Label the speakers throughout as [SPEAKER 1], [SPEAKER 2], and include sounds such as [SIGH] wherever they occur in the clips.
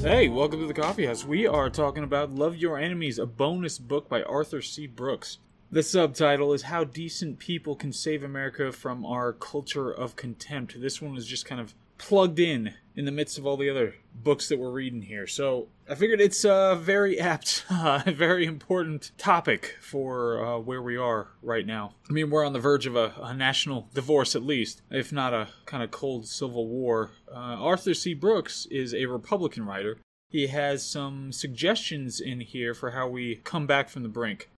[SPEAKER 1] Hey, welcome to the Coffee House. We are talking about Love Your Enemies, a bonus book by Arthur C. Brooks. The subtitle is How Decent People Can Save America from Our Culture of Contempt. This one was just kind of plugged in in the midst of all the other books that we're reading here. So I figured it's a very apt, [LAUGHS] uh, very important topic for uh, where we are right now. I mean, we're on the verge of a, a national divorce, at least, if not a kind of cold civil war. Uh, Arthur C. Brooks is a Republican writer. He has some suggestions in here for how we come back from the brink.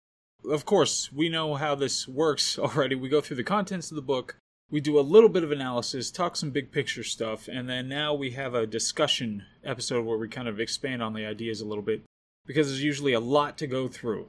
[SPEAKER 1] Of course, we know how this works [LAUGHS] already. We go through the contents of the book, we do a little bit of analysis, talk some big picture stuff, and then now we have a discussion episode where we kind of expand on the ideas a little bit because there's usually a lot to go through.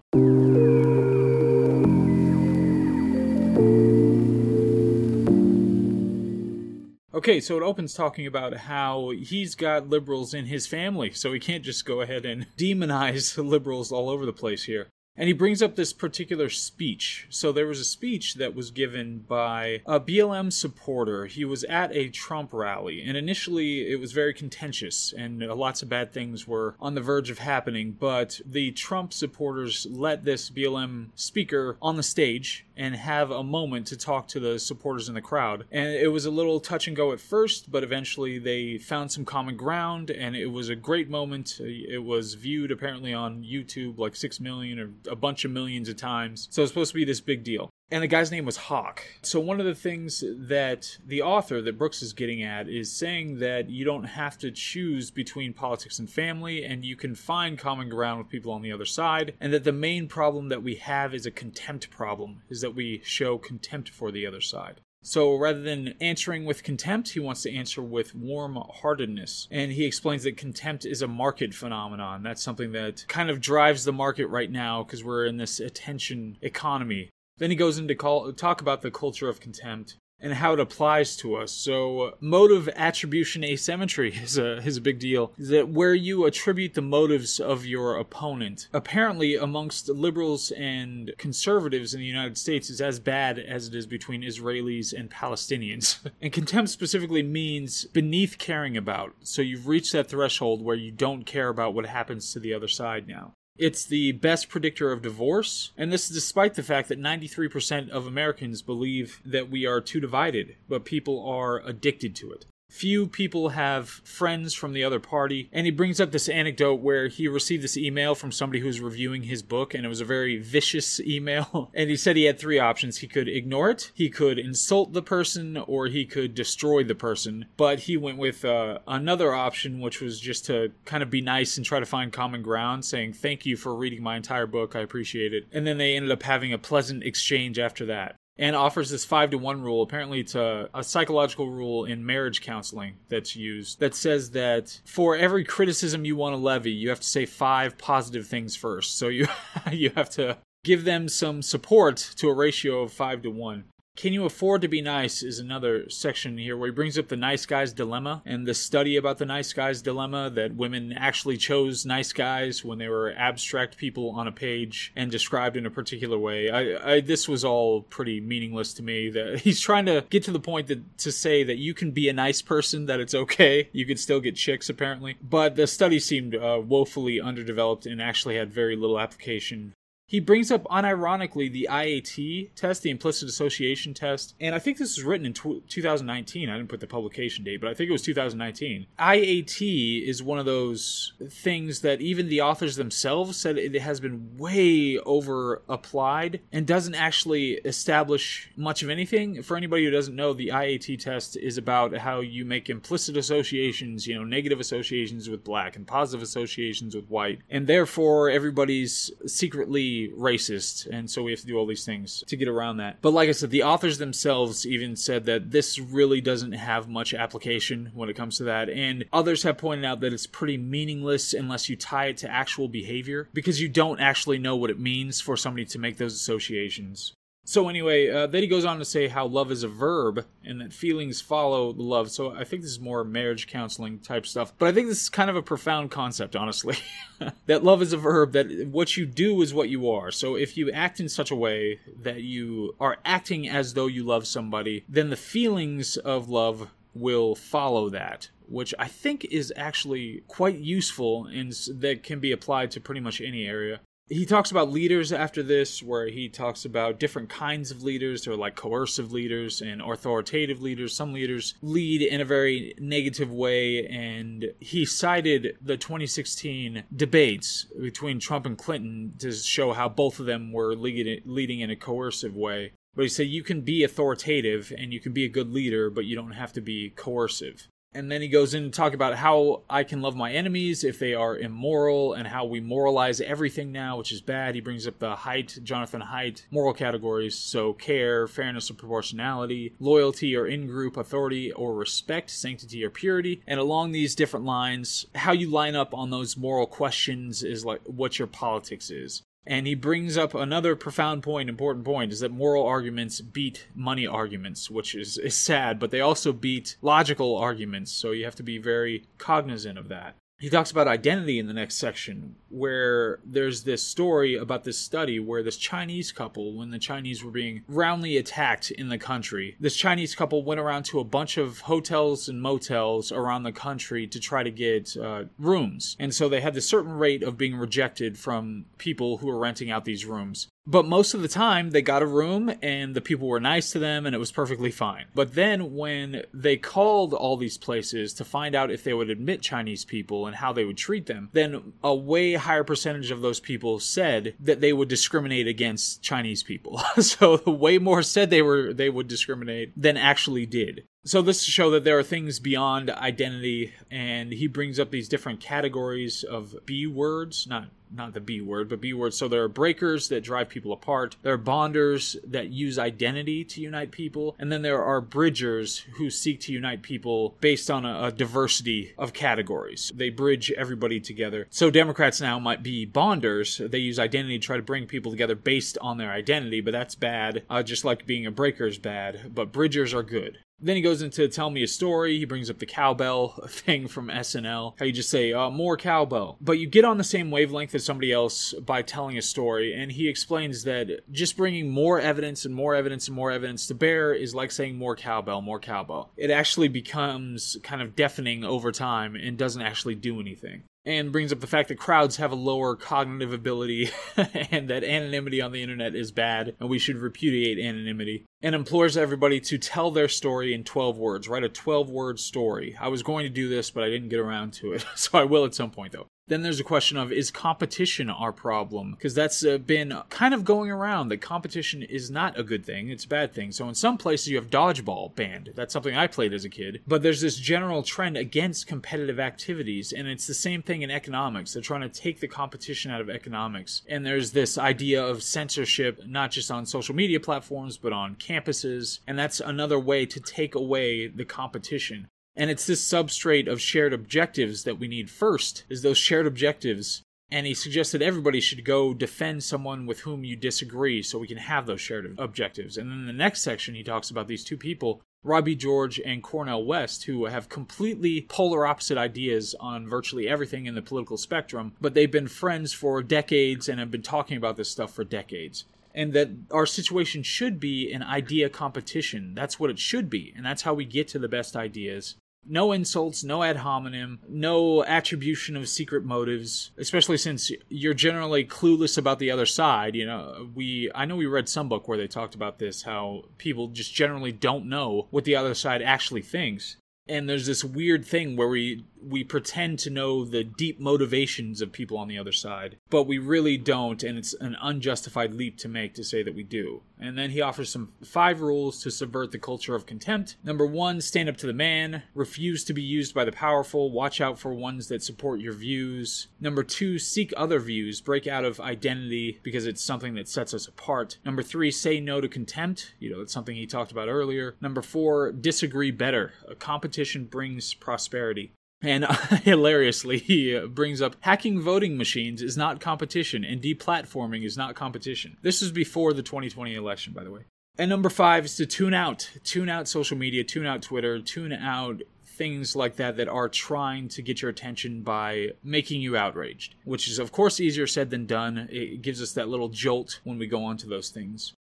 [SPEAKER 1] Okay, so it opens talking about how he's got liberals in his family, so he can't just go ahead and demonize [LAUGHS] liberals all over the place here. And he brings up this particular speech. So there was a speech that was given by a BLM supporter. He was at a Trump rally, and initially it was very contentious, and lots of bad things were on the verge of happening. But the Trump supporters let this BLM speaker on the stage and have a moment to talk to the supporters in the crowd. And it was a little touch and go at first, but eventually they found some common ground, and it was a great moment. It was viewed apparently on YouTube like 6 million or a bunch of millions of times. So it's supposed to be this big deal. And the guy's name was Hawk. So, one of the things that the author that Brooks is getting at is saying that you don't have to choose between politics and family, and you can find common ground with people on the other side. And that the main problem that we have is a contempt problem, is that we show contempt for the other side. So rather than answering with contempt, he wants to answer with warm heartedness. And he explains that contempt is a market phenomenon. That's something that kind of drives the market right now because we're in this attention economy. Then he goes into call, talk about the culture of contempt and how it applies to us. So, motive attribution asymmetry [LAUGHS] is a is a big deal. Is that where you attribute the motives of your opponent? Apparently, amongst liberals and conservatives in the United States, is as bad as it is between Israelis and Palestinians. [LAUGHS] and contempt specifically means beneath caring about. So you've reached that threshold where you don't care about what happens to the other side now. It's the best predictor of divorce, and this is despite the fact that 93% of Americans believe that we are too divided, but people are addicted to it. Few people have friends from the other party. And he brings up this anecdote where he received this email from somebody who's reviewing his book, and it was a very vicious [LAUGHS] email. And he said he had three options. He could ignore it, he could insult the person, or he could destroy the person. But he went with uh, another option, which was just to kind of be nice and try to find common ground, saying, Thank you for reading my entire book. I appreciate it. And then they ended up having a pleasant exchange after that and offers this five to one rule. Apparently, it's a, a, psychological rule in marriage counseling that's used that says that for every criticism you want to levy, you have to say five positive things first. So you [LAUGHS] you have to give them some support to a ratio of five to one. Can you afford to be nice is another section here where he brings up the nice guy's dilemma and the study about the nice guy's dilemma that women actually chose nice guys when they were abstract people on a page and described in a particular way. I, I this was all pretty meaningless to me. That [LAUGHS] he's trying to get to the point that to say that you can be a nice person, that it's okay. You can still get chicks apparently, but the study seemed uh, woefully underdeveloped and actually had very little application he brings up unironically the IAT test, the implicit association test, and I think this was written in 2019. I didn't put the publication date, but I think it was 2019. IAT is one of those things that even the authors themselves said it has been way over applied and doesn't actually establish much of anything. For anybody who doesn't know, the IAT test is about how you make implicit associations, you know, negative associations with black and positive associations with white, and therefore everybody's secretly racist, and so we have to do all these things to get around that. But like I said, the authors themselves even said that this really doesn't have much application when it comes to that, and others have pointed out that it's pretty meaningless unless you tie it to actual behavior because you don't actually know what it means for somebody to make those associations. So anyway, uh, then he goes on to say how love is a verb and that feelings follow the love. So I think this is more marriage counseling type stuff. But I think this is kind of a profound concept, honestly. [LAUGHS] that love is a verb, that what you do is what you are. So if you act in such a way that you are acting as though you love somebody, then the feelings of love will follow that which I think is actually quite useful and that can be applied to pretty much any area he talks about leaders after this, where he talks about different kinds of leaders. Are like coercive leaders and authoritative leaders. Some leaders lead in a very negative way, and he cited the 2016 debates between Trump and Clinton to show how both of them were leading in a coercive way. But he said you can be authoritative and you can be a good leader, but you don't have to be coercive. And then he goes in to talk about how I can love my enemies if they are immoral and how we moralize everything now, which is bad. He brings up the Haidt, Jonathan Haidt, moral categories. So care, fairness or proportionality, loyalty or in group authority or respect, sanctity or purity. And along these different lines, how you line up on those moral questions is like what your politics is. And he brings up another profound point, important point, is that moral arguments beat money arguments, which is, is sad, but they also beat logical arguments, so you have to be very cognizant of that he talks about identity in the next section where there's this story about this study where this chinese couple when the chinese were being roundly attacked in the country this chinese couple went around to a bunch of hotels and motels around the country to try to get uh, rooms. And so they had this certain rate of being rejected from people who were renting out these rooms but most of the time, they got a room and the people were nice to them and it was perfectly fine. But then, when they called all these places to find out if they would admit Chinese people and how they would treat them, then a way higher percentage of those people said that they would discriminate against Chinese people. [LAUGHS] so, way more said they were they would discriminate than actually did. So this to show that there are things beyond identity, and he brings up these different categories of B words, not not the B word, but B words. So there are breakers that drive people apart. There are bonders that use identity to unite people, and then there are bridgers who seek to unite people based on a, a diversity of categories. They bridge everybody together. So Democrats now might be bonders. They use identity to try to bring people together based on their identity, but that's bad. Uh, just like being a breaker is bad, but bridgers are good. Then he goes into tell me a story. He brings up the cowbell [LAUGHS] thing from SNL. How you just say, uh, more cowbell. But you get on the same wavelength as somebody else by telling a story. And he explains that just bringing more evidence and more evidence and more evidence to bear is like saying more cowbell, more cowbell. It actually becomes kind of deafening over time and doesn't actually do anything and brings up the fact that crowds have a lower cognitive ability [LAUGHS] and that anonymity on the internet is bad and we should repudiate anonymity and implores everybody to tell their story in 12 words. Write a 12 word story. I was going to do this but i didn't get around to it. [LAUGHS] So i will at some point though then there's a question of is competition our problem? Because that's uh, been kind of going around that competition is not a good thing, it's a bad thing. So in some places you have dodgeball banned. That's something I played as a kid. But there's this general trend against competitive activities, and it's the same thing in economics. They're trying to take the competition out of economics. And there's this idea of censorship, not just on social media platforms, but on campuses. And that's another way to take away the competition. And it's this substrate of shared objectives that we need first, is those shared objectives. And he suggested everybody should go defend someone with whom you disagree so we can have those shared objectives. And then in the next section, he talks about these two people, Robbie George and Cornel West, who have completely polar opposite ideas on virtually everything in the political spectrum, but they've been friends for decades and have been talking about this stuff for decades and that our situation should be an idea competition. That's what it should be, and that's how we get to the best ideas. No insults, no ad hominem, no attribution of secret motives, especially since you're generally clueless about the other side. You know, we I know we read some book where they talked about this how people just generally don't know what the other side actually thinks. And there's this weird thing where we we pretend to know the deep motivations of people on the other side, but we really don't, and it's an unjustified leap to make to say that we do. And then he offers some five rules to subvert the culture of contempt. Number one, stand up to the man, refuse to be used by the powerful, watch out for ones that support your views. Number two, seek other views, break out of identity because it's something that sets us apart. Number three, say no to contempt. You know, it's something he talked about earlier. Number four, disagree better. A competition brings prosperity. And [LAUGHS] hilariously, he uh, brings up hacking voting machines is not competition, and deplatforming is not competition. This was before the 2020 election, by the way. And number five is to tune out. Tune out social media, tune out Twitter, tune out things like that that are trying to get your attention by making you outraged, which is, of course, easier said than done. It gives us that little jolt when we go onto those things.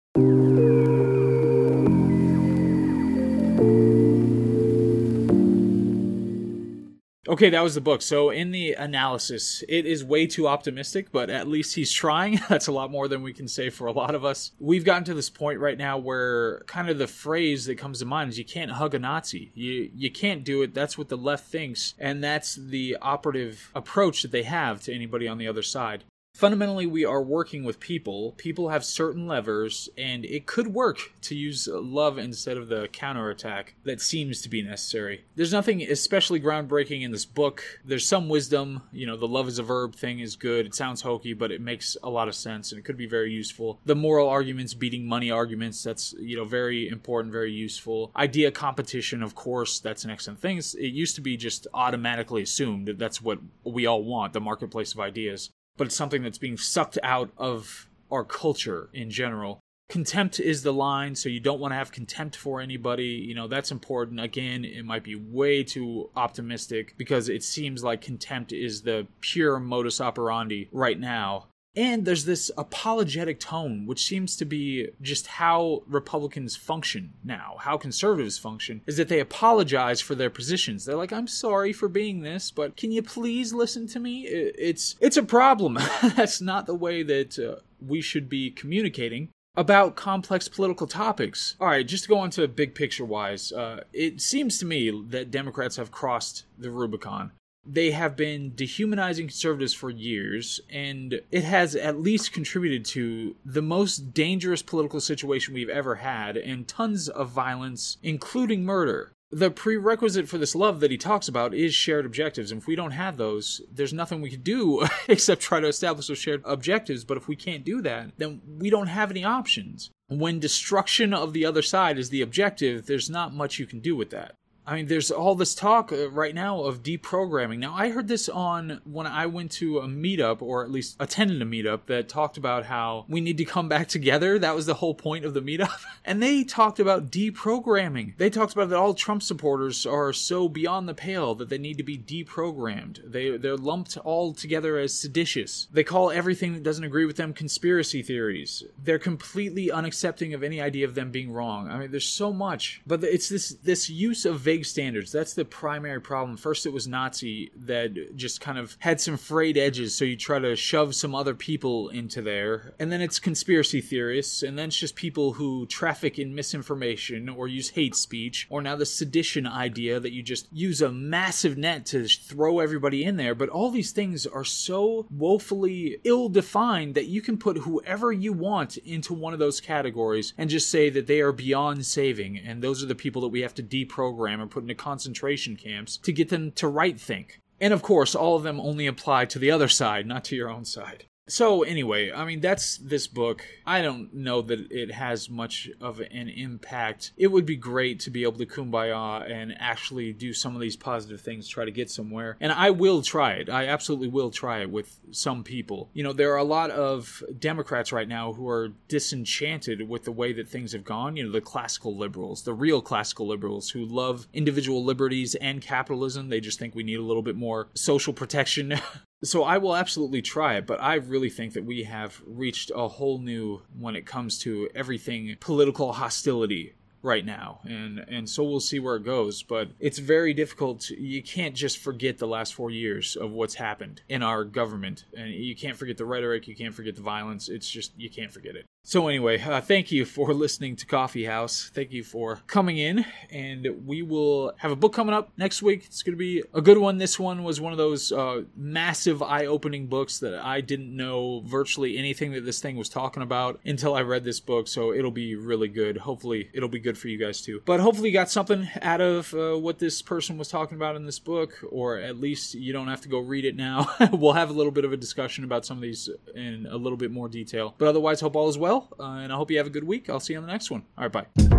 [SPEAKER 1] Okay, that was the book. So in the analysis, it is way too optimistic, but at least he's trying. [LAUGHS] That's a lot more than we can say for a lot of us. We've gotten to this point right now where kind of the phrase that comes to mind is you can't hug a Nazi. You you can't do it. That's what the left thinks, and that's the operative approach that they have to anybody on the other side fundamentally we are working with people. People have certain levers and it could work to use love instead of the counterattack that seems to be necessary. There's nothing especially groundbreaking in this book. There's some wisdom. You know the love is a verb thing is good. It sounds hokey but it makes a lot of sense and it could be very useful. The moral arguments beating money arguments that's you know very important very useful. Idea competition of course that's an excellent thing. It used to be just automatically assumed that that's what we all want the marketplace of ideas but it's something that's being sucked out of our culture in general. Contempt is the line, so you don't want to have contempt for anybody. You know, that's important. Again, it might be way too optimistic because it seems like contempt is the pure modus operandi right now. And there's this apologetic tone, which seems to be just how Republicans function now, how conservatives function, is that they apologize for their positions. They're like, "I'm sorry for being this, but can you please listen to me?" It's it's a problem. [LAUGHS] That's not the way that uh, we should be communicating about complex political topics. All right, just to go on to big picture wise, uh, it seems to me that Democrats have crossed the Rubicon they have been dehumanizing conservatives for years, and it has at least contributed to the most dangerous political situation we've ever had, and tons of violence, including murder. The prerequisite for this love that he talks about is shared objectives. And if we don't have those, there's nothing we can do [LAUGHS] except try to establish those shared objectives. But if we can't do that, then we don't have any options. When destruction of the other side is the objective, there's not much you can do with that. I mean, there's all this talk uh, right now of deprogramming. Now, I heard this on when I went to a meetup, or at least attended a meetup, that talked about how we need to come back together. That was the whole point of the meetup. [LAUGHS] And they talked about deprogramming. They talked about that all Trump supporters are so beyond the pale that they need to be deprogrammed. They, they're lumped all together as seditious. They call everything that doesn't agree with them conspiracy theories. They're completely unaccepting of any idea of them being wrong. I mean, there's so much. But it's this, this use of vague standards. That's the primary problem. First, it was Nazi that just kind of had some frayed edges, so you try to shove some other people into there. And then it's conspiracy theorists, and then it's just people who traffic in misinformation or use hate speech, or now the sedition idea that you just use a massive net to throw everybody in there. But all these things are so woefully ill defined that you can put whoever you want into one of those categories and just say that they are beyond saving, and those are the people that we have to deprogram put into concentration camps to get them to right think. And of course, all of them only apply to the other side, not to your own side. So anyway, I mean that's this book. I don't know that it has much of an impact. It would be great to be able to kumbaya and actually do some of these positive things, try to get somewhere. And I will try it. I absolutely will try it with some people. You know, there are a lot of Democrats right now who are disenchanted with the way that things have gone. You know, the classical liberals, the real classical liberals who love individual liberties and capitalism. They just think we need a little bit more social protection [LAUGHS] So I will absolutely try it, but I really think that we have reached a whole new when it comes to everything political hostility right now. And and so we'll see where it goes but it's very difficult. You can't just forget the last 4 years of what's happened in our government. And you can't forget the rhetoric you can't forget the violence. It's just you can't forget it so anyway, uh, thank you for [LAUGHS] listening to Coffee House. Thank you for coming in, and we will have a book coming up next week. It's going to be a good one. This one was one of those uh, massive, eye-opening books that I didn't know virtually anything that this thing was talking about until I read this book. So it'll be really good. Hopefully, it'll be good for you guys too. But hopefully, you got something out of uh, what this person was talking about in this book, or at least you don't have to go read it now. [LAUGHS] we'll have a little bit of a discussion about some of these in a little bit more detail. But otherwise, hope all is well well, uh, and I hope you have a good week. I'll see you on the next one. All right, bye.